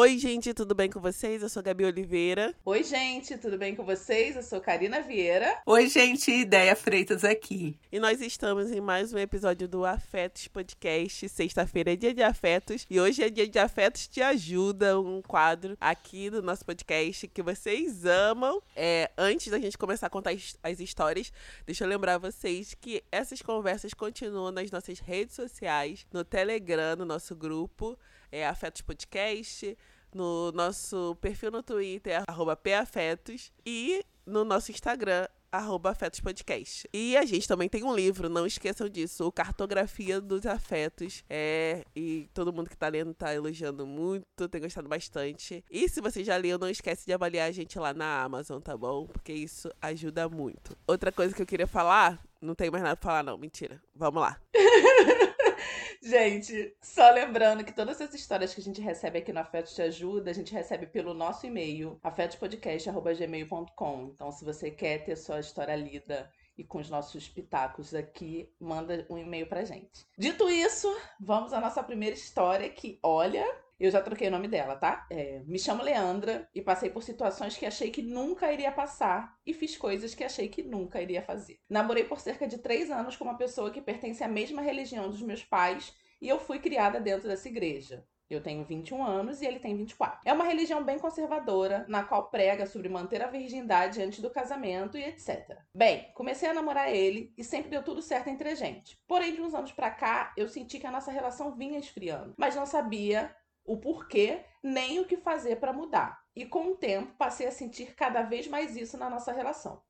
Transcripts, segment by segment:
Oi, gente, tudo bem com vocês? Eu sou Gabi Oliveira. Oi, gente, tudo bem com vocês? Eu sou Karina Vieira. Oi, gente, Ideia Freitas aqui. E nós estamos em mais um episódio do Afetos Podcast. Sexta-feira é dia de afetos e hoje é dia de afetos te ajuda, um quadro aqui do nosso podcast que vocês amam. É, antes da gente começar a contar as histórias, deixa eu lembrar vocês que essas conversas continuam nas nossas redes sociais, no Telegram, no nosso grupo é Afetos Podcast, no nosso perfil no Twitter, arroba PAfetos, e no nosso Instagram, arroba Afetos Podcast. E a gente também tem um livro, não esqueçam disso, o Cartografia dos Afetos. É, e todo mundo que tá lendo tá elogiando muito, tem gostado bastante. E se você já leu, não esquece de avaliar a gente lá na Amazon, tá bom? Porque isso ajuda muito. Outra coisa que eu queria falar, não tem mais nada pra falar não, mentira. Vamos lá. Gente, só lembrando que todas as histórias que a gente recebe aqui no Afeto Te Ajuda, a gente recebe pelo nosso e-mail, afetospodcast.gmail.com. Então, se você quer ter sua história lida e com os nossos pitacos aqui, manda um e-mail pra gente. Dito isso, vamos à nossa primeira história que, olha, eu já troquei o nome dela, tá? É, me chamo Leandra e passei por situações que achei que nunca iria passar e fiz coisas que achei que nunca iria fazer. Namorei por cerca de três anos com uma pessoa que pertence à mesma religião dos meus pais e eu fui criada dentro dessa igreja. Eu tenho 21 anos e ele tem 24. É uma religião bem conservadora, na qual prega sobre manter a virgindade antes do casamento e etc. Bem, comecei a namorar ele e sempre deu tudo certo entre a gente. Porém, de uns anos pra cá, eu senti que a nossa relação vinha esfriando, mas não sabia o porquê nem o que fazer para mudar. E com o tempo passei a sentir cada vez mais isso na nossa relação.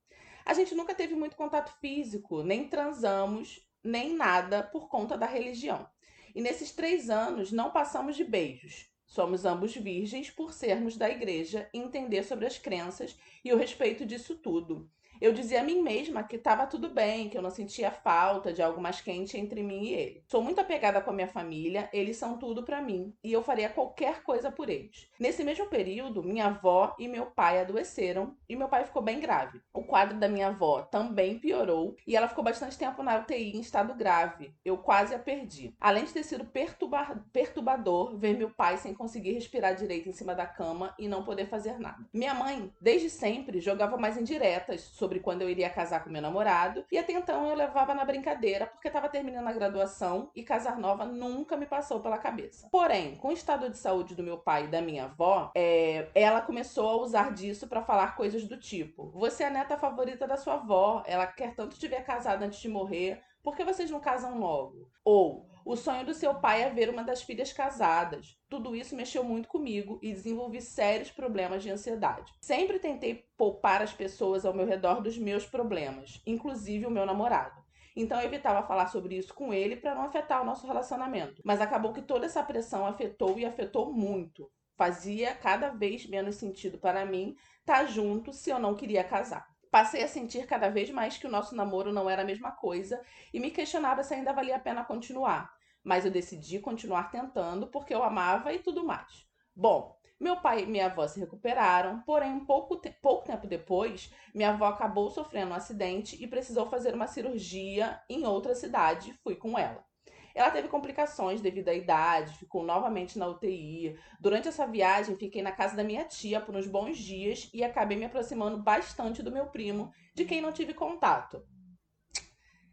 A gente nunca teve muito contato físico, nem transamos, nem nada por conta da religião. E nesses três anos não passamos de beijos. Somos ambos virgens por sermos da igreja e entender sobre as crenças e o respeito disso tudo eu dizia a mim mesma que estava tudo bem, que eu não sentia falta de algo mais quente entre mim e ele. Sou muito apegada com a minha família, eles são tudo para mim e eu faria qualquer coisa por eles. Nesse mesmo período, minha avó e meu pai adoeceram e meu pai ficou bem grave. O quadro da minha avó também piorou e ela ficou bastante tempo na UTI em estado grave. Eu quase a perdi. Além de ter sido perturba perturbador ver meu pai sem conseguir respirar direito em cima da cama e não poder fazer nada. Minha mãe, desde sempre, jogava mais indiretas sobre sobre quando eu iria casar com meu namorado, e até então eu levava na brincadeira, porque estava terminando a graduação e casar nova nunca me passou pela cabeça. Porém, com o estado de saúde do meu pai e da minha avó, é, ela começou a usar disso para falar coisas do tipo: Você é a neta favorita da sua avó, ela quer tanto te ver casada antes de morrer, por que vocês não casam logo? Ou o sonho do seu pai é ver uma das filhas casadas. Tudo isso mexeu muito comigo e desenvolvi sérios problemas de ansiedade. Sempre tentei poupar as pessoas ao meu redor dos meus problemas, inclusive o meu namorado. Então eu evitava falar sobre isso com ele para não afetar o nosso relacionamento. Mas acabou que toda essa pressão afetou e afetou muito. Fazia cada vez menos sentido para mim estar junto se eu não queria casar. Passei a sentir cada vez mais que o nosso namoro não era a mesma coisa e me questionava se ainda valia a pena continuar. Mas eu decidi continuar tentando porque eu amava e tudo mais. Bom, meu pai e minha avó se recuperaram, porém, pouco, te pouco tempo depois, minha avó acabou sofrendo um acidente e precisou fazer uma cirurgia em outra cidade. Fui com ela. Ela teve complicações devido à idade, ficou novamente na UTI. Durante essa viagem, fiquei na casa da minha tia por uns bons dias e acabei me aproximando bastante do meu primo, de quem não tive contato.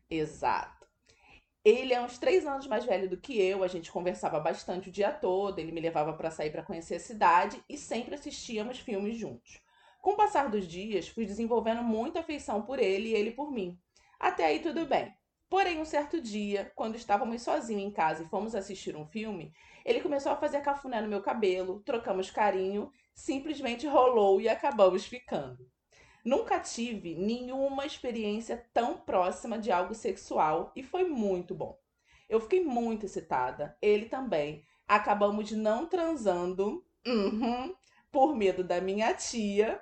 Exato. Ele é uns três anos mais velho do que eu, a gente conversava bastante o dia todo, ele me levava para sair para conhecer a cidade e sempre assistíamos filmes juntos. Com o passar dos dias, fui desenvolvendo muita afeição por ele e ele por mim. Até aí tudo bem. Porém, um certo dia, quando estávamos sozinhos em casa e fomos assistir um filme, ele começou a fazer cafuné no meu cabelo, trocamos carinho, simplesmente rolou e acabamos ficando. Nunca tive nenhuma experiência tão próxima de algo sexual e foi muito bom. Eu fiquei muito excitada, ele também. Acabamos não transando, uhum, por medo da minha tia,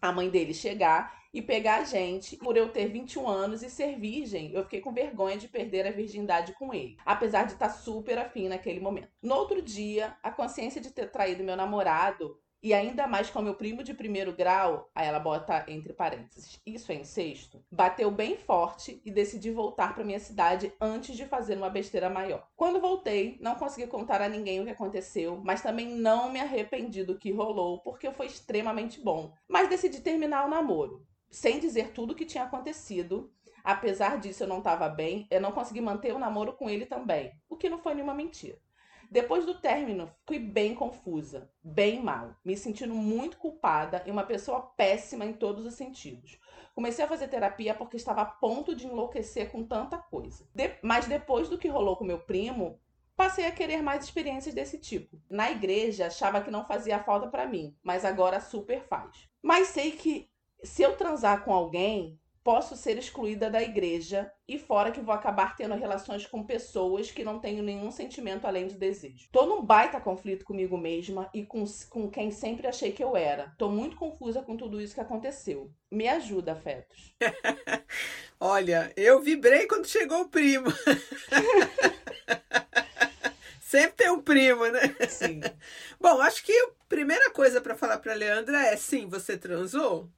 a mãe dele, chegar e pegar a gente. Por eu ter 21 anos e ser virgem, eu fiquei com vergonha de perder a virgindade com ele, apesar de estar tá super afim naquele momento. No outro dia, a consciência de ter traído meu namorado E ainda mais com meu primo de primeiro grau, aí ela bota entre parênteses, isso é incesto, bateu bem forte e decidi voltar para minha cidade antes de fazer uma besteira maior. Quando voltei, não consegui contar a ninguém o que aconteceu, mas também não me arrependi do que rolou, porque foi extremamente bom. Mas decidi terminar o namoro, sem dizer tudo o que tinha acontecido. Apesar disso, eu não estava bem, eu não consegui manter o namoro com ele também, o que não foi nenhuma mentira. Depois do término, fui bem confusa, bem mal, me sentindo muito culpada e uma pessoa péssima em todos os sentidos. Comecei a fazer terapia porque estava a ponto de enlouquecer com tanta coisa. De mas depois do que rolou com meu primo, passei a querer mais experiências desse tipo. Na igreja, achava que não fazia falta para mim, mas agora super faz. Mas sei que se eu transar com alguém, posso ser excluída da igreja e fora que vou acabar tendo relações com pessoas que não tenho nenhum sentimento além de desejo. Tô num baita conflito comigo mesma e com, com quem sempre achei que eu era. Tô muito confusa com tudo isso que aconteceu. Me ajuda, afetos. Olha, eu vibrei quando chegou o primo. Sempre tem um primo, né? Sim. Bom, acho que a primeira coisa para falar para Leandra é sim, você transou,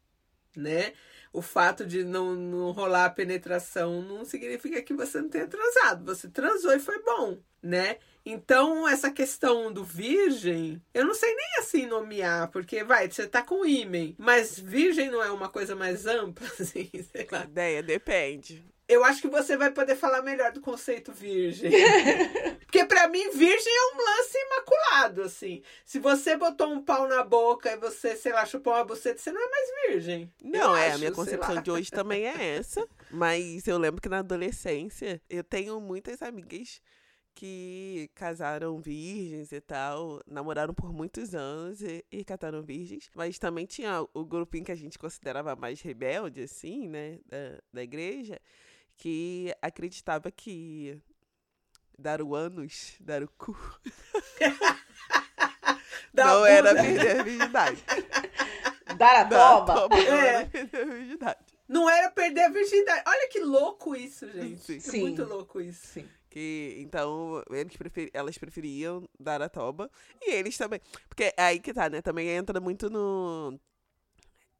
né? o fato de não, não rolar a penetração não significa que você não tenha transado. Você transou e foi bom, né? Então, essa questão do virgem, eu não sei nem assim nomear, porque vai, você tá com ímen, mas virgem não é uma coisa mais ampla, assim, sei lá. Ideia, depende. Eu acho que você vai poder falar melhor do conceito virgem. Porque para mim, virgem é um lance imaculado, assim. Se você botou um pau na boca e você, sei lá, chupou uma buceta, você não é mais virgem. Não, eu é, acho, a minha concepção de hoje também é essa. Mas eu lembro que na adolescência, eu tenho muitas amigas que casaram virgens e tal, namoraram por muitos anos e, e casaram virgens, mas também tinha o grupinho que a gente considerava mais rebelde, assim, né, da, da igreja, que acreditava que dar o ânus, dar o cu, Da não bunda. era perder a virgindade. Dar a Dar a toba? toba não É. era perder a virgindade. Não era perder a virgindade. Olha que louco isso, gente. Sim. É Sim. muito louco isso. Sim. Que, então, eles prefer... elas preferiam dar a toba. E eles também. Porque é aí que tá, né? Também entra muito no.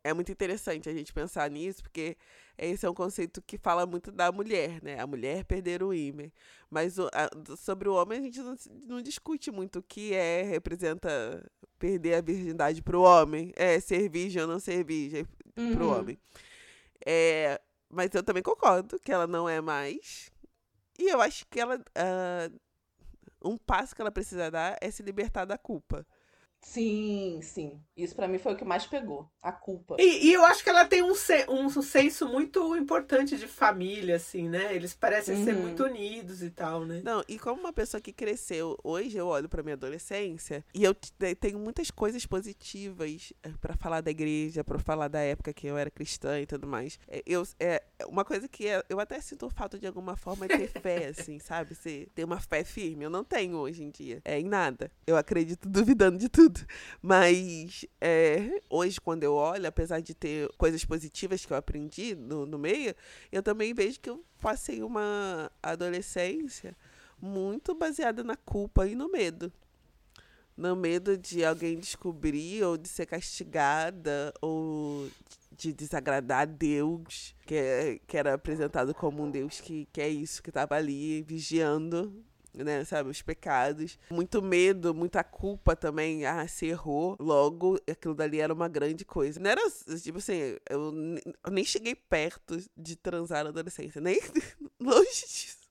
É muito interessante a gente pensar nisso, porque esse é um conceito que fala muito da mulher, né? A mulher perder o ímã. Mas o- a- sobre o homem a gente não, não discute muito o que é, representa perder a virgindade pro homem. É ser virgem ou não ser virgem Uhum. homem. É, mas eu também concordo que ela não é mais. E eu acho que ela. ah, um passo que ela precisa dar é se libertar da culpa. Sim, sim. Isso pra mim foi o que mais pegou. A culpa. E, e eu acho que ela tem um, se- um senso muito importante de família, assim, né? Eles parecem ser Uhum. muito unidos e tal, né? Não, e como uma pessoa que cresceu, hoje eu olho pra minha adolescência e eu te- tenho muitas coisas positivas eh, pra falar da igreja, pra falar da época que eu era cristã e tudo mais. É, Eu, é uma coisa que eu até sinto falta de alguma forma é ter fé, assim, sabe? Você ter uma fé firme. Eu não tenho hoje em dia. É em nada. Eu acredito duvidando de tudo. Mas é, hoje, quando eu olho, apesar de ter coisas positivas que eu aprendi no, no meio, eu também vejo que eu passei uma adolescência muito baseada na culpa e no medo. No medo de alguém descobrir ou de ser castigada ou de desagradar a Deus, que, é- que era apresentado como um Deus que, que é isso, que estava ali vigiando, né, sabe, os pecados. Muito medo, muita culpa também. Ah, se errou. Logo, aquilo dali era uma grande coisa. Não era, tipo assim, eu, eu nem cheguei perto de transar na adolescência. Nem longe disso.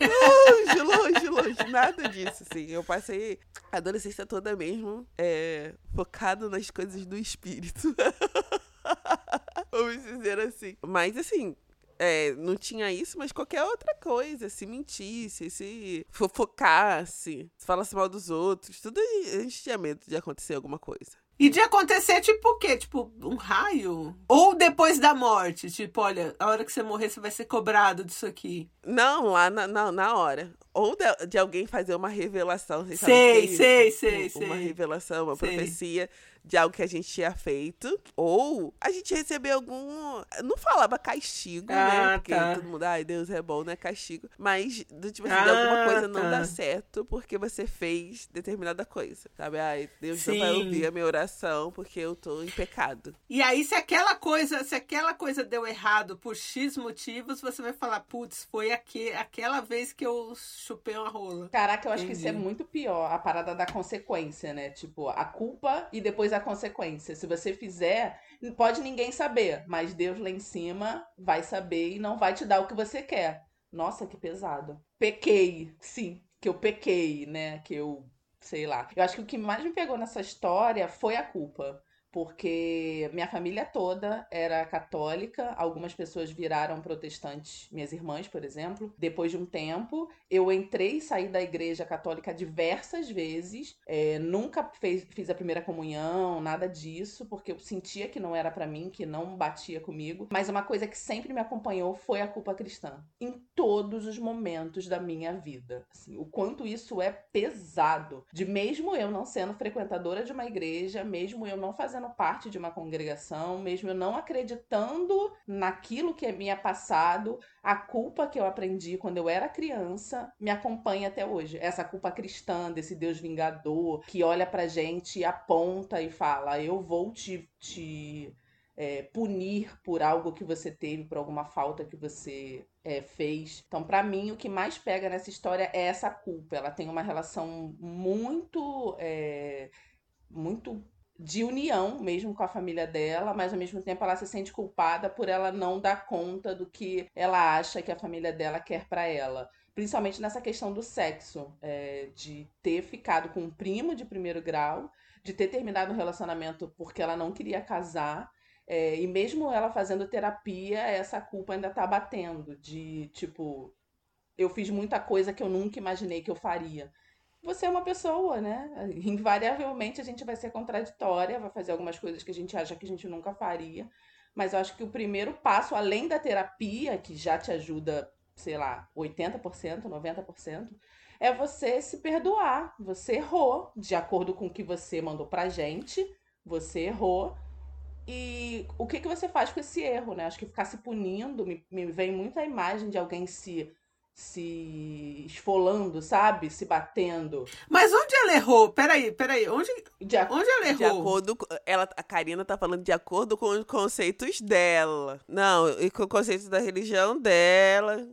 Longe, longe, longe. Nada disso, assim. Eu passei a adolescência toda mesmo é, focado nas coisas do espírito. Vamos dizer assim. Mas, assim, é, não tinha isso, mas qualquer outra coisa. Se mentisse, se fofocasse, se falasse mal dos outros, tudo a gente tinha medo de acontecer alguma coisa. E de acontecer, tipo o quê? Tipo, um raio? Ou depois da morte? Tipo, olha, a hora que você morrer, você vai ser cobrado disso aqui. Não, lá na, na, na hora. Ou de, de alguém fazer uma revelação. Sei, é isso? sei, sei, Um- Uma sei. revelação, uma Sei. profecia de algo que a gente tinha feito. Ou a gente recebeu algum. Não falava castigo, né? Ah, Porque tá. todo mundo, ai, Deus é bom, não é castigo. Mas, do tipo assim, de alguma Ah, coisa não tá. dá certo porque você fez determinada coisa. Sabe? Ai, Deus não vai Sim. ouvir a minha oração porque eu tô em pecado. E aí, se aquela coisa, se aquela coisa deu errado por X motivos, você vai falar, putz, foi aque, aquela vez que eu chupei uma rola. Caraca, eu acho que isso é Entendi. muito pior, a parada da consequência, né? Tipo, a culpa e depois a consequência. Se você fizer, pode ninguém saber, mas Deus lá em cima vai saber e não vai te dar o que você quer. Nossa, que pesado. Pequei, sim, que eu pequei, né? Que eu, sei lá. Eu acho que o que mais me pegou nessa história foi a culpa. Porque minha família toda era católica, algumas pessoas viraram protestantes, minhas irmãs, por exemplo. Depois de um tempo, eu entrei e saí da igreja católica diversas vezes. É, nunca fez- fiz a primeira comunhão, nada disso, porque eu sentia que não era pra mim, que não batia comigo. Mas uma coisa que sempre me acompanhou foi a culpa cristã. Em todos os momentos da minha vida. Assim, o quanto isso é pesado. De mesmo eu não sendo frequentadora de uma igreja, mesmo eu não fazendo parte de uma congregação, mesmo eu não acreditando naquilo que é passado, a culpa que eu aprendi quando eu era criança me acompanha até hoje. Essa culpa cristã, desse Deus vingador, que olha pra gente e aponta e fala: Eu vou te, te é, punir por algo que você teve, por alguma falta que você é, fez. Então, pra mim, o que mais pega nessa história é essa culpa. Ela tem uma relação muito. é, muito de união mesmo com a família dela, mas ao mesmo tempo ela se sente culpada por ela não dar conta do que ela acha que a família dela quer pra ela. Principalmente nessa questão do sexo, é, de ter ficado com um primo de primeiro grau, de ter terminado um relacionamento porque ela não queria casar. é, e mesmo ela fazendo terapia, essa culpa ainda tá batendo. De tipo, eu fiz muita coisa que eu nunca imaginei que eu faria você é uma pessoa, né? Invariavelmente a gente vai ser contraditória, vai fazer algumas coisas que a gente acha que a gente nunca faria. Mas eu acho que o primeiro passo, além da terapia, que já te ajuda, sei lá, 80%, 90%, é você se perdoar. Você errou, de acordo com o que você mandou pra gente, você errou. E o que, que você faz com esse erro, né? Acho que ficar se punindo, me, me vem muito a imagem de alguém se se esfolando, sabe? Se batendo. Mas onde ela errou? Peraí, peraí. Onde, De ac- onde ela De errou? acordo com. Ela, a Karina tá falando de acordo com os conceitos dela. Não, e com os conceitos da religião dela.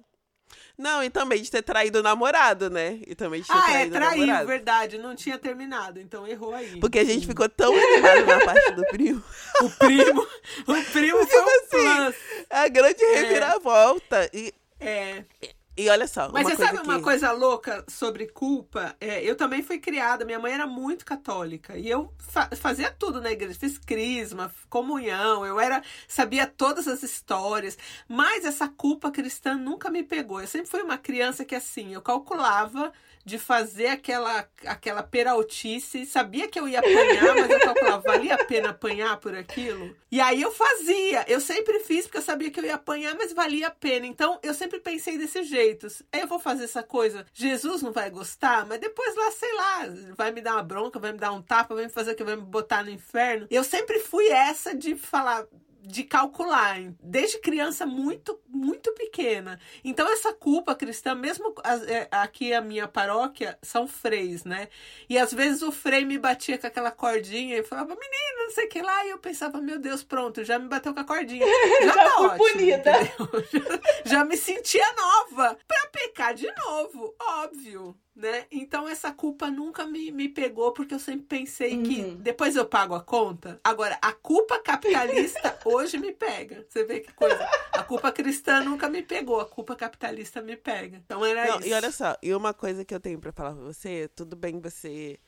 Não, e também de ter traído o namorado, né? E também de ter Ah, é, traído o traiu, namorado. verdade. Não tinha terminado, então errou aí. Porque a gente ficou tão animado na parte do primo. O primo, o primo foi um assim, plus. É a grande reviravolta. E, É. e olha só, Mas uma você sabe uma que... coisa louca sobre culpa? É, eu também fui criada, minha mãe era muito católica e eu fa- fazia tudo na igreja, fiz crisma, comunhão, eu era sabia todas as histórias, mas essa culpa cristã nunca me pegou. Eu sempre fui uma criança que assim, eu calculava de fazer aquela aquela peraltice, sabia que eu ia apanhar, mas eu calculava, valia a pena apanhar por aquilo? E aí eu fazia, eu sempre fiz porque eu sabia que eu ia apanhar, mas valia a pena. Então eu sempre pensei desse jeito. Eu vou fazer essa coisa, Jesus não vai gostar, mas depois lá, sei lá, vai me dar uma bronca, vai me dar um tapa, vai me fazer que, vai me botar no inferno. Eu sempre fui essa de falar, de calcular, desde criança muito, muito pequena. Então essa culpa cristã, mesmo é, aqui a minha paróquia são freis, né? E às vezes o frei me batia com aquela cordinha e falava, menina, não sei o que lá, e eu pensava, meu Deus, pronto, já me bateu com a cordinha. Já, Já tá ótimo, punida. Já, já me sentia nova pra pecar de novo, óbvio. Né? Então essa culpa nunca me, me pegou, porque eu sempre pensei que Uhum. depois eu pago a conta. Agora, a culpa capitalista hoje me pega. Você vê que coisa. A culpa cristã nunca me pegou, a culpa capitalista me pega. Então era Não, isso. e olha só, e uma coisa que eu tenho pra falar pra você, tudo bem você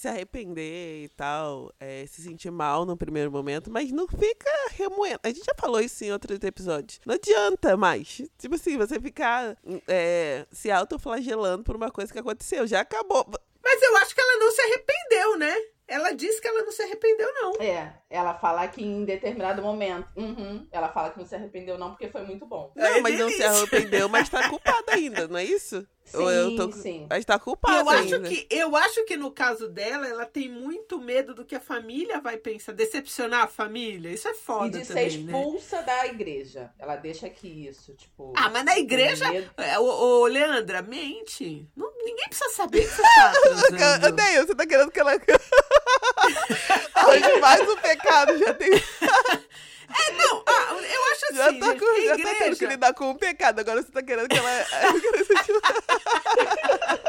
se arrepender e tal, é, se sentir mal no primeiro momento, mas não fica remoendo. A gente já falou isso em outros episódios. Não adianta mais. Tipo assim, você ficar é, se autoflagelando por uma coisa que aconteceu. Já acabou. Mas eu acho que ela não se arrependeu, né? ela diz que ela não se arrependeu, não. É, ela fala que em determinado momento, uhum, ela fala que não se arrependeu não porque foi muito bom. Não, É mas não se arrependeu, mas tá culpada ainda, não é isso? Sim, Ou eu tô- sim. Mas tá E culpada eu acho ainda. que eu acho que no caso dela, ela tem muito medo do que a família vai pensar, decepcionar a família. Isso é E foda de ser também, né? expulsa da igreja. Ela deixa aqui isso, tipo. Ah, mas na igreja. É, Ô, ô, Leandra, mente. Não- ninguém precisa saber que você tá. Odeio, você tá querendo que ela. Hoje mais um pecado, já tem. Não, ah, eu acho assim, Já tá, com, que já a tá tendo que igreja... lidar com um pecado. Agora você tá querendo que ela.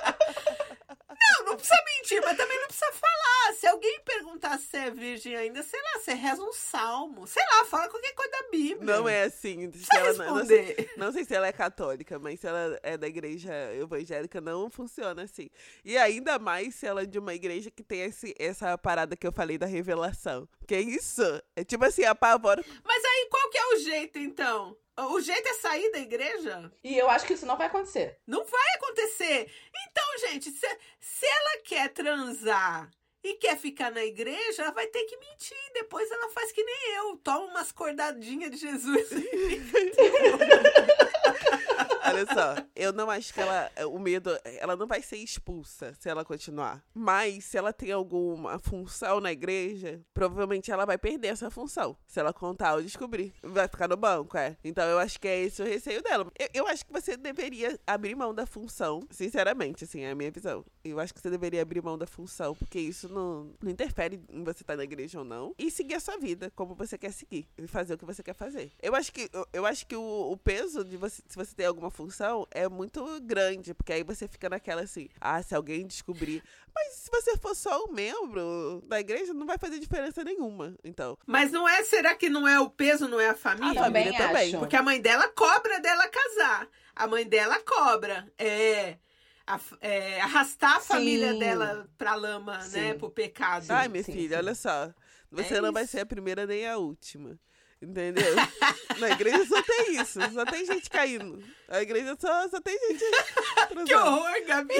Precisa mentir, mas também não precisa falar. Se alguém perguntar se é virgem ainda, sei lá, você reza um salmo. Sei lá, fala qualquer coisa da Bíblia. Não é assim. Se ela, não, não, sei, não sei se ela é católica, mas se ela é da igreja evangélica, não funciona assim. E ainda mais se ela é de uma igreja que tem esse, essa parada que eu falei da revelação. Que é isso? É tipo assim, apavora. Mas aí qual que é o jeito, então? O jeito é sair da igreja? E eu acho que isso não vai acontecer. Não vai acontecer. Então, gente, se, se ela quer transar e quer ficar na igreja, ela vai ter que mentir. Depois ela faz que nem eu. Toma umas cordadinhas de Jesus. Olha só, eu não acho que ela. O medo. Ela não vai ser expulsa se ela continuar. Mas se ela tem alguma função na igreja, provavelmente ela vai perder essa função. Se ela contar ou descobrir. Vai ficar no banco, é. Então eu acho que é esse o receio dela. Eu, eu acho que você deveria abrir mão da função. Sinceramente, assim, é a minha visão. Eu acho que você deveria abrir mão da função, porque isso não, não interfere em você estar na igreja ou não. E seguir a sua vida como você quer seguir. E fazer o que você quer fazer. Eu acho que, eu, eu acho que o, o peso de você, se você tem alguma função, é muito grande. Porque aí você fica naquela assim, ah, se alguém descobrir. Mas se você for só um membro da igreja, não vai fazer diferença nenhuma. Então. Mas não é, será que não é o peso, não é a família? A também família também. acho. Porque a mãe dela cobra dela casar. A mãe dela cobra. É. a- é, arrastar a Sim. família dela pra lama, né? Sim. Pro pecado. Ai, minha sim, filha, sim. olha só. Você É não vai isso. ser a primeira nem a última. Entendeu? Na igreja só tem isso. Só tem gente caindo. A igreja só, só tem gente transando. Que horror, Gabi.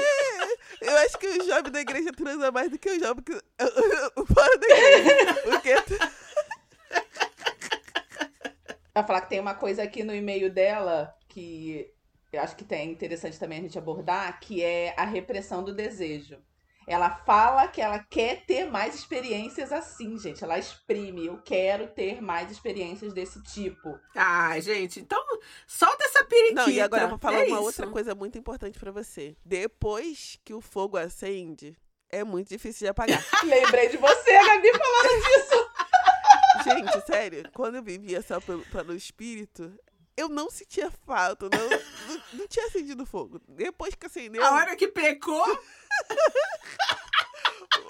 Eu acho que o jovem da igreja transa mais do que o jovem que... fora da igreja. Porque Ela falar que tem uma coisa aqui no e-mail dela que eu acho que tem é interessante também a gente abordar, que é a repressão do desejo. Ela fala que ela quer ter mais experiências assim, gente. Ela exprime, eu quero ter mais experiências desse tipo. Ah, gente, então solta essa periquita. Não, e agora eu vou falar É uma isso. outra coisa muito importante pra você. Depois que o fogo acende, é muito difícil de apagar. Lembrei de você, Gabi, falando disso. Gente, sério, quando eu vivia só pelo, pelo espírito, eu não sentia falta, não, não, não tinha acendido fogo. Depois que acendeu, A hora que pecou,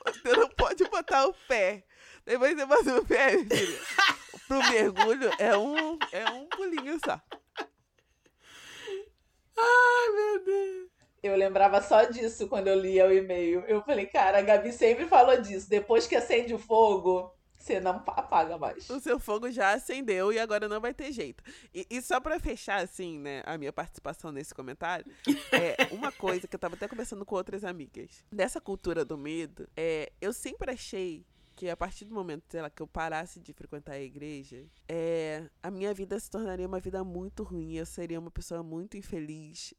você não pode botar o pé. Depois você bota o pé, filha. Pro mergulho é um, é um pulinho só. ai meu Deus. Eu lembrava só disso quando eu lia o e-mail. Eu falei, cara, a Gabi sempre falou disso. Depois que acende o fogo, você não apaga mais. O seu fogo já acendeu e agora não vai ter jeito. E, e só pra fechar, assim, né, a minha participação nesse comentário, é uma coisa que eu tava até conversando com outras amigas. Dessa cultura do medo, é, eu sempre achei que a partir do momento, sei lá, que eu parasse de frequentar a igreja, é, a minha vida se tornaria uma vida muito ruim, eu seria uma pessoa muito infeliz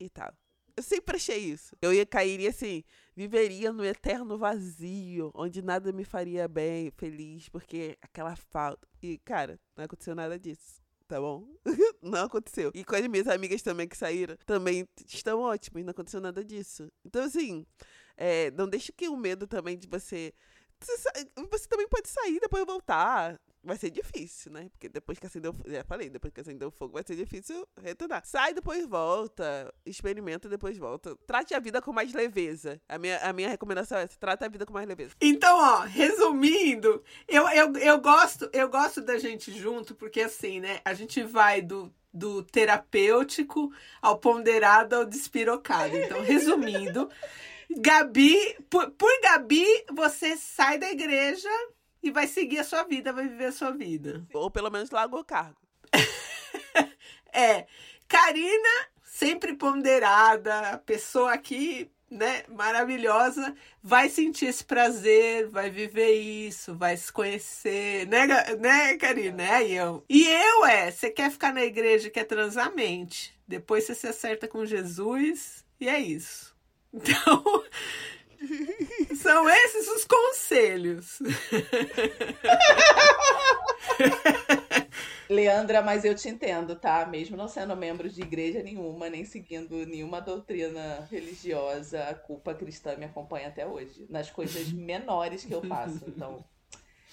e tal. Eu sempre achei isso. Eu ia cairia assim, viveria no eterno vazio, onde nada me faria bem, feliz, porque aquela falta. E, cara, não aconteceu nada disso. Tá bom? não aconteceu. E com as minhas amigas também que saíram, também estão ótimas, não aconteceu nada disso. Então, assim, é, não deixe que o medo também de você. Você, você também pode sair depois voltar. Vai ser difícil, né? Porque depois que acendeu. Já falei, depois que acendeu o fogo vai ser difícil retornar. Sai, depois volta. Experimenta, depois volta. Trate a vida com mais leveza. A minha, a minha recomendação é essa: trata a vida com mais leveza. Então, ó, resumindo, eu, eu, eu gosto eu gosto da gente junto, porque assim, né? A gente vai do, do terapêutico ao ponderado ao despirocado. Então, resumindo, Gabi, por, por Gabi, você sai da igreja e vai seguir a sua vida, vai viver a sua vida. Ou pelo menos larga o cargo. É, Karina, sempre ponderada, a pessoa aqui né, maravilhosa, vai sentir esse prazer, vai viver isso, vai se conhecer, né, né Karine? Né? E eu. E eu é, você quer ficar na igreja, quer transar mente. Depois você se acerta com Jesus e é isso. Então, são esses os conselhos. Leandra, mas eu te entendo, tá? Mesmo não sendo membro de igreja nenhuma, nem seguindo nenhuma doutrina religiosa, a culpa cristã me acompanha até hoje. Nas coisas menores que eu faço. Então,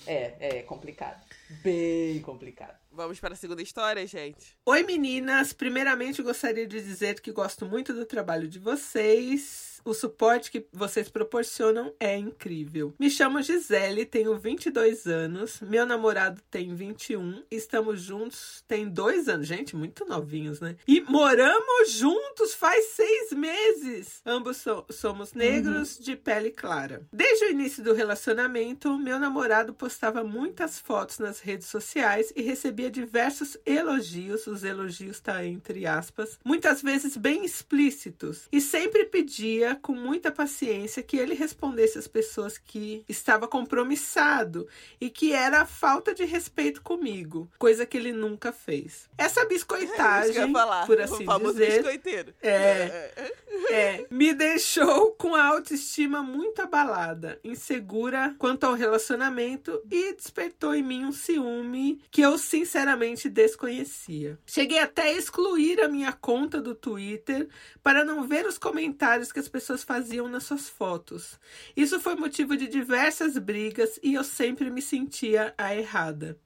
é, é complicado. Bem complicado. Vamos para a segunda história, gente. Oi, meninas. Primeiramente, gostaria de dizer que gosto muito do trabalho de vocês o suporte que vocês proporcionam é incrível. Me chamo Gisele, tenho 22 anos, meu namorado tem 21, estamos juntos tem dois anos. Gente, muito novinhos, né? E moramos juntos faz seis meses. Ambos so somos negros uhum. de pele clara. Desde o início do relacionamento, meu namorado postava muitas fotos nas redes sociais e recebia diversos elogios. Os elogios tá entre aspas, muitas vezes bem explícitos, e sempre pedia com muita paciência que ele respondesse às pessoas que estava compromissado e que era falta de respeito comigo, coisa que ele nunca fez. Essa biscoitagem, é falar, por assim dizer, biscoiteiro. É, é, é, me deixou com a autoestima muito abalada, insegura quanto ao relacionamento e despertou em mim um ciúme que eu sinceramente desconhecia. Cheguei até a excluir a minha conta do Twitter para não ver os comentários que as pessoas pessoas faziam nas suas fotos. Isso foi motivo de diversas brigas e eu sempre me sentia a errada.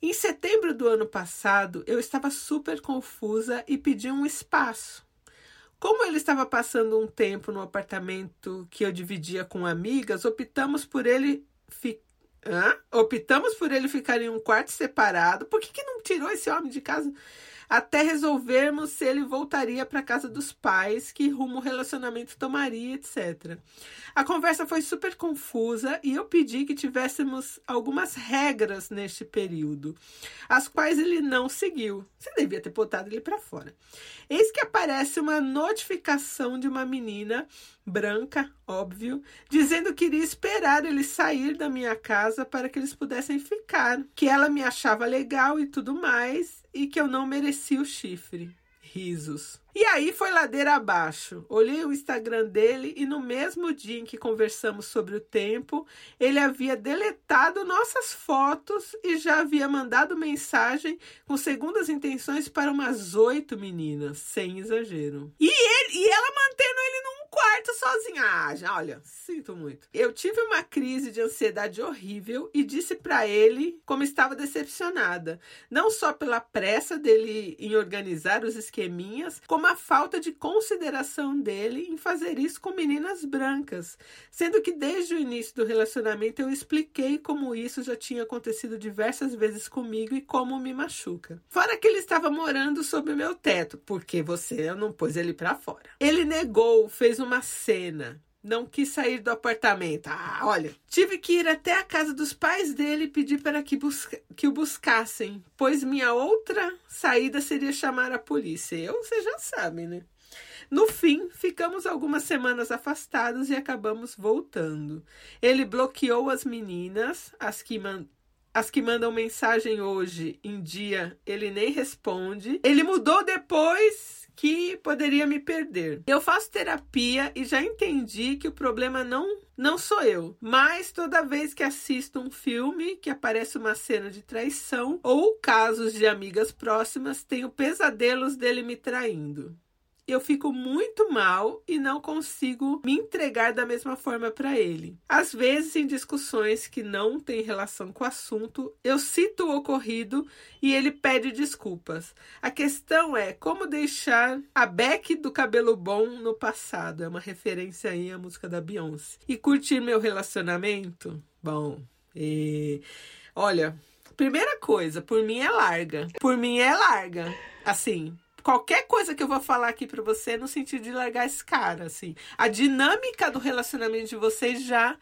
Em setembro do ano passado, eu estava super confusa e pedi um espaço. Como ele estava passando um tempo no apartamento que eu dividia com amigas, optamos por ele fi... Optamos por ele ficar em um quarto separado. Por que, que não tirou esse homem de casa? Até resolvermos se ele voltaria para casa dos pais, que rumo o relacionamento tomaria, etc. A conversa foi super confusa e eu pedi que tivéssemos algumas regras neste período, as quais ele não seguiu. Você devia ter botado ele para fora. Eis que aparece uma notificação de uma menina branca, óbvio, dizendo que iria esperar ele sair da minha casa para que eles pudessem ficar, que ela me achava legal e tudo mais, e que eu não merecia o chifre. Risos. E aí foi ladeira abaixo. Olhei o Instagram dele e no mesmo dia em que conversamos sobre o tempo, ele havia deletado nossas fotos e já havia mandado mensagem com segundas intenções para umas oito meninas, sem exagero. E ele e ela mantendo ele num quarto sozinha. Ah, já, olha, sinto muito. Eu tive uma crise de ansiedade horrível e disse para ele como estava decepcionada, não só pela pressa dele em organizar os esqueminhas, como a falta de consideração dele em fazer isso com meninas brancas, sendo que desde o início do relacionamento eu expliquei como isso já tinha acontecido diversas vezes comigo e como me machuca. Fora que ele estava morando sob o meu teto, porque você não pôs ele para fora. Ele negou, fez uma cena. Não quis sair do apartamento. Ah, olha, tive que ir até a casa dos pais dele e pedir para que, busca que o buscassem, pois minha outra saída seria chamar a polícia. Eu, você já sabe, né? No fim, ficamos algumas semanas afastados e acabamos voltando. Ele bloqueou as meninas, as que, man as que mandam mensagem hoje em dia, ele nem responde. Ele mudou depois que poderia me perder. Eu faço terapia e já entendi que o problema não não sou eu, mas toda vez que assisto um filme que aparece uma cena de traição ou casos de amigas próximas, tenho pesadelos dele me traindo eu fico muito mal e não consigo me entregar da mesma forma para ele. Às vezes, em discussões que não têm relação com o assunto, eu cito o ocorrido e ele pede desculpas. A questão é como deixar a Beck do cabelo bom no passado. É uma referência aí à música da Beyoncé. E curtir meu relacionamento? Bom, e olha, primeira coisa, por mim é larga. Por mim é larga. Assim, qualquer coisa que eu vou falar aqui para você no sentido de largar esse cara, assim. A dinâmica do relacionamento de vocês já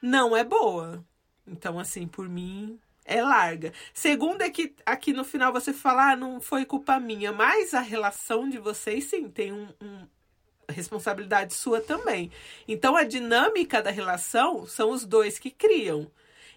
não é boa. Então, assim, por mim, é larga. Segundo é que aqui no final você fala, ah, não foi culpa minha, mas a relação de vocês, sim, tem um, um responsabilidade sua também. Então a dinâmica da relação são os dois que criam.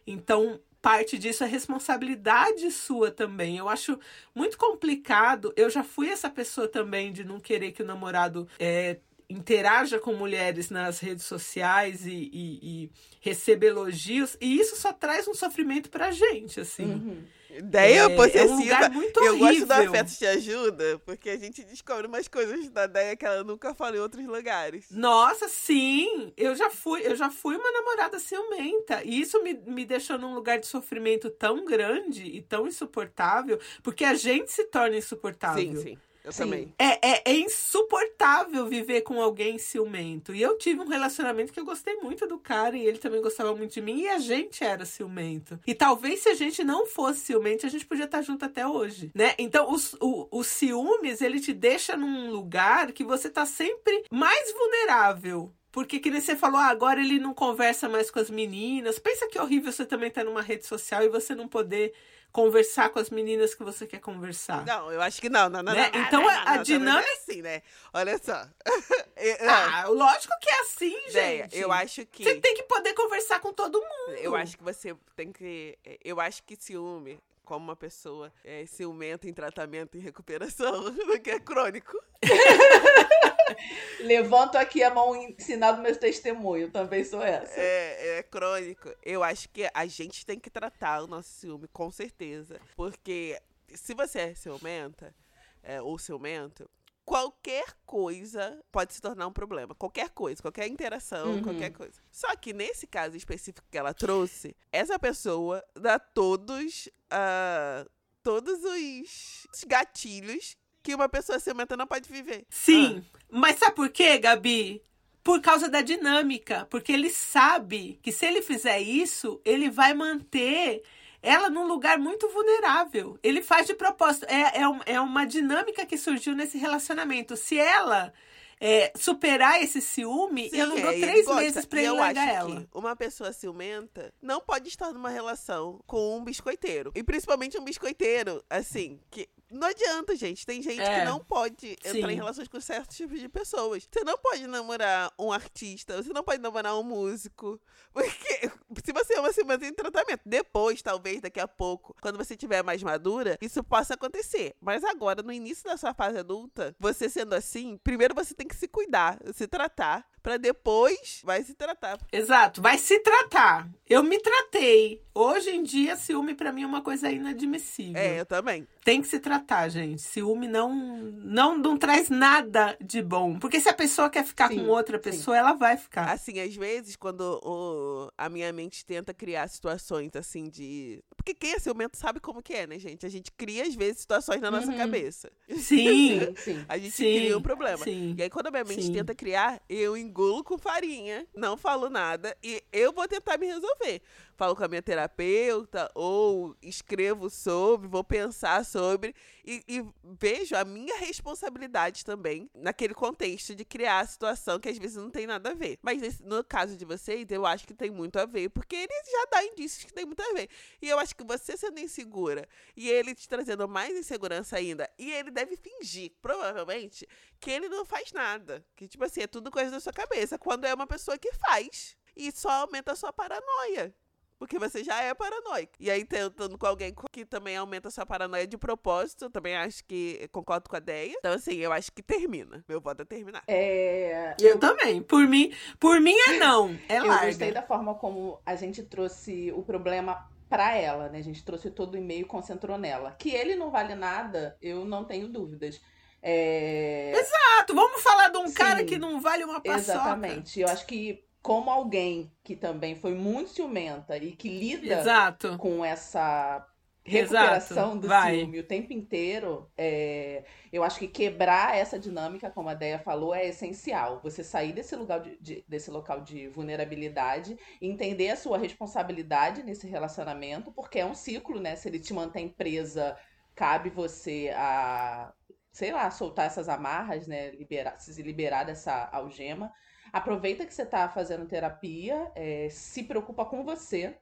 Então parte disso é responsabilidade sua também. Eu acho muito complicado. Eu já fui essa pessoa também de não querer que o namorado é, interaja com mulheres nas redes sociais e, e, e receba elogios. E isso só traz um sofrimento pra gente, assim. Uhum. Ideia É, possessiva. é um lugar muito eu gosto do horrível. Afeto Te Ajuda, porque a gente descobre umas coisas da Deia que ela nunca falou em outros lugares. Nossa, sim! Eu já fui, eu já fui uma namorada ciumenta. E isso me, me deixou num lugar de sofrimento tão grande e tão insuportável, porque a gente se torna insuportável. Sim, sim. Eu Sim. também. É, é, é insuportável viver com alguém ciumento. E eu tive um relacionamento que eu gostei muito do cara e ele também gostava muito de mim e a gente era ciumento. E talvez se a gente não fosse ciumento, a gente podia estar junto até hoje, né? Então, os, o, o ciúmes, ele te deixa num lugar que você tá sempre mais vulnerável. Porque que nem você falou, ah, agora ele não conversa mais com as meninas. Pensa que horrível você também estar numa rede social e você não poder conversar com as meninas que você quer conversar. Não, eu acho que não, não, não. Né? não, não, Então, não, a- dinâmica- não é assim, né? Olha só. Eu- não, Ah, lógico que é assim, gente. eu acho que. Você tem que poder conversar com todo mundo. Eu acho que você tem que. Eu acho que ciúme, como uma pessoa é, ciumenta em tratamento e recuperação, do que é crônico. Levanto aqui a mão em sinal do meu testemunho, também sou essa. É, é crônico. Eu acho que a gente tem que tratar o nosso ciúme, com certeza. Porque se você é ciumenta, é, ou ciumento, qualquer coisa pode se tornar um problema. Qualquer coisa, qualquer interação, Uhum. qualquer coisa. Só que nesse caso específico que ela trouxe, essa pessoa dá todos, ah, todos os os gatilhos que uma pessoa ciumenta não pode viver. Sim, mas sabe por quê, Gabi? Por causa da dinâmica. Porque ele sabe que se ele fizer isso, ele vai manter ela num lugar muito vulnerável. Ele faz de propósito. É, é, um- é uma dinâmica que surgiu nesse relacionamento. Se ela é, superar esse ciúme, Sim, eu não dou é, três meses pra ele eu largar acho ela. que uma pessoa ciumenta não pode estar numa relação com um biscoiteiro. E principalmente um biscoiteiro, assim, que. Não adianta, gente. Tem gente É. que não pode entrar Sim. em relações com certos tipos de pessoas. Você não pode namorar um artista, você não pode namorar um músico. Porque se você é uma ciumenta em tratamento, depois, talvez, daqui a pouco, quando você tiver mais madura, isso possa acontecer. Mas agora, no início da sua fase adulta, você sendo assim, primeiro você tem que se cuidar, se tratar, pra depois vai se tratar. Exato, vai se tratar. Eu me tratei. Hoje em dia, ciúme pra mim é uma coisa inadmissível. É, eu também. Tem que se tratar, gente. Ciúme não, não, não traz nada de bom. Porque se a pessoa quer ficar Sim, com outra sim. pessoa, ela vai ficar. Assim, às vezes, quando o- a minha mente tenta criar situações assim de. Porque quem é ciumento sabe como que é, né, gente? A gente cria, às vezes, situações na nossa Uhum. cabeça. Sim, Sim, sim. A gente Sim, cria um problema. sim. E aí, quando a minha mente Sim. tenta criar, eu engulo com farinha, não falo nada e eu vou tentar me resolver. Falo com a minha terapeuta ou escrevo sobre, vou pensar sobre e, e vejo a minha responsabilidade também naquele contexto de criar a situação que às vezes não tem nada a ver. Mas nesse- no caso de vocês, eu acho que tem muito a ver, porque ele já dá indícios que tem muito a ver. E eu acho que você sendo insegura e ele te trazendo mais insegurança ainda, e ele deve fingir, provavelmente, que ele não faz nada. Que, tipo assim, é tudo coisa da sua cabeça. Quando é uma pessoa que faz. E só aumenta a sua paranoia. Porque você já é paranoico. E aí, tentando com alguém que também aumenta a sua paranoia de propósito, eu também acho que concordo com a ideia. Então, assim, eu acho que termina. Meu voto é terminar. É, Eu também. Por mim, por mim é não. É eu larga. gostei da forma como a gente trouxe o problema pra ela, né? A gente trouxe todo o e-mail e concentrou nela. Que ele não vale nada, eu não tenho dúvidas. É... Exato, vamos falar de um Sim. cara que não vale uma paçoca. Exatamente. Eu acho que, como alguém que também foi muito ciumenta e que lida Exato. com essa recuperação Exato, do vai. ciúme o tempo inteiro, é, eu acho que quebrar essa dinâmica, como a Deia falou, é essencial. Você sair desse lugar de, de- desse local de vulnerabilidade, entender a sua responsabilidade nesse relacionamento, porque é um ciclo, né? Se ele te mantém presa, cabe você a, sei lá, soltar essas amarras, né? Liberar, se liberar dessa algema. Aproveita que você está fazendo terapia, é, se preocupa com você,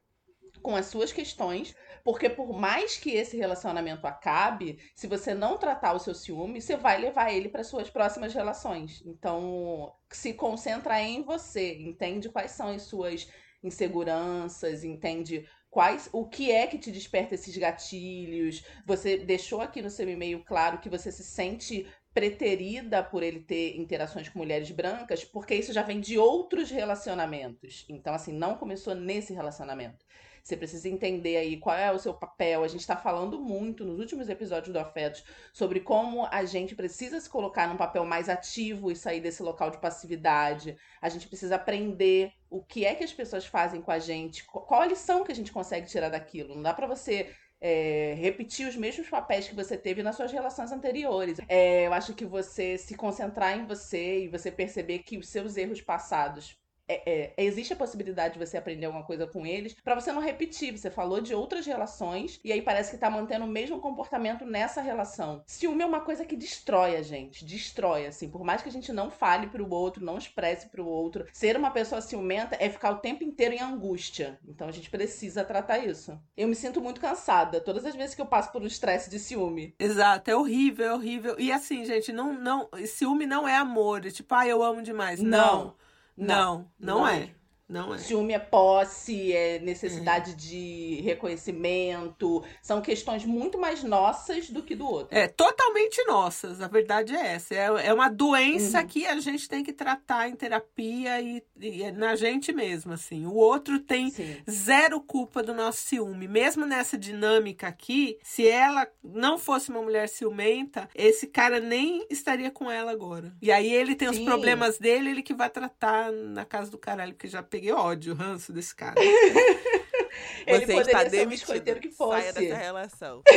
com as suas questões, porque por mais que esse relacionamento acabe, se você não tratar o seu ciúme, você vai levar ele para suas próximas relações. Então, se concentra em você, entende quais são as suas inseguranças, entende quais o que é que te desperta esses gatilhos. Você deixou aqui no seu e-mail claro que você se sente preterida por ele ter interações com mulheres brancas, porque isso já vem de outros relacionamentos. Então, assim, não começou nesse relacionamento. Você precisa entender aí qual é o seu papel. A gente está falando muito nos últimos episódios do Afetos sobre como a gente precisa se colocar num papel mais ativo e sair desse local de passividade. A gente precisa aprender o que é que as pessoas fazem com a gente, qual a lição que a gente consegue tirar daquilo. Não dá para você é, repetir os mesmos papéis que você teve nas suas relações anteriores. É, eu acho que você se concentrar em você e você perceber que os seus erros passados é, é, existe a possibilidade de você aprender alguma coisa com eles para você não repetir. Você falou de outras relações e aí parece que tá mantendo o mesmo comportamento nessa relação. Ciúme é uma coisa que destrói a gente, destrói assim. Por mais que a gente não fale pro outro, não expresse pro outro, ser uma pessoa ciumenta é ficar o tempo inteiro em angústia. Então a gente precisa tratar isso. Eu me sinto muito cansada todas as vezes que eu passo por um estresse de ciúme. Exato, é horrível, é horrível. E assim, gente, não, não, ciúme não é amor, é tipo, ah, eu amo demais. não. não. Não, não, não é. é. Não é. Ciúme é posse, é necessidade é. de reconhecimento. São questões muito mais nossas do que do outro. É, totalmente nossas. A verdade é essa. É, é uma doença uhum. que a gente tem que tratar em terapia e, e é na gente mesmo, assim. O outro tem Sim. zero culpa do nosso ciúme. Mesmo nessa dinâmica aqui, se ela não fosse uma mulher ciumenta, esse cara nem estaria com ela agora. E aí ele tem Sim. os problemas dele, ele que vai tratar na casa do caralho, porque já peguei ódio, ranço desse cara. Ele Você está demitido. Que fosse. Saia dessa relação.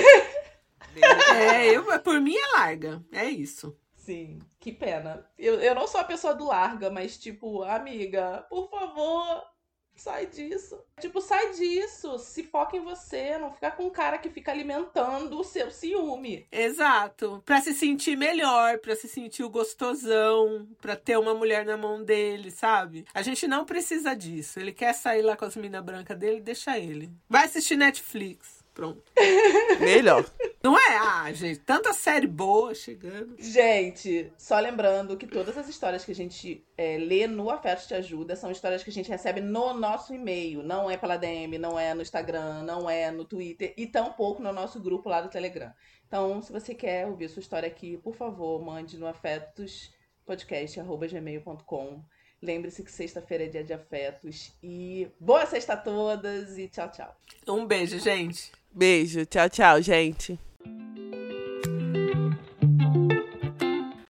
é, eu, por mim é larga. É isso. Sim, que pena. Eu, eu não sou a pessoa do larga, mas tipo, amiga, por favor, Sai disso. Tipo, sai disso. Se foca em você. Não ficar com um cara que fica alimentando o seu ciúme. Exato. Pra se sentir melhor, pra se sentir o gostosão, pra ter uma mulher na mão dele, sabe? A gente não precisa disso. Ele quer sair lá com as minas brancas dele, deixa ele. Vai assistir Netflix. Pronto. Melhor. Não é? Ah, gente, tanta série boa chegando. Gente, só lembrando que todas as histórias que a gente é, lê no Afeto Te Ajuda são histórias que a gente recebe no nosso e-mail. Não é pela DM, não é no Instagram, não é no Twitter e tampouco no nosso grupo lá do Telegram. Então, se você quer ouvir sua história aqui, por favor, mande no afetospodcast.gmail.com. Lembre-se que sexta-feira é dia de afetos. E boa sexta a todas e tchau, tchau. Um beijo, gente. Beijo. Tchau, tchau, gente.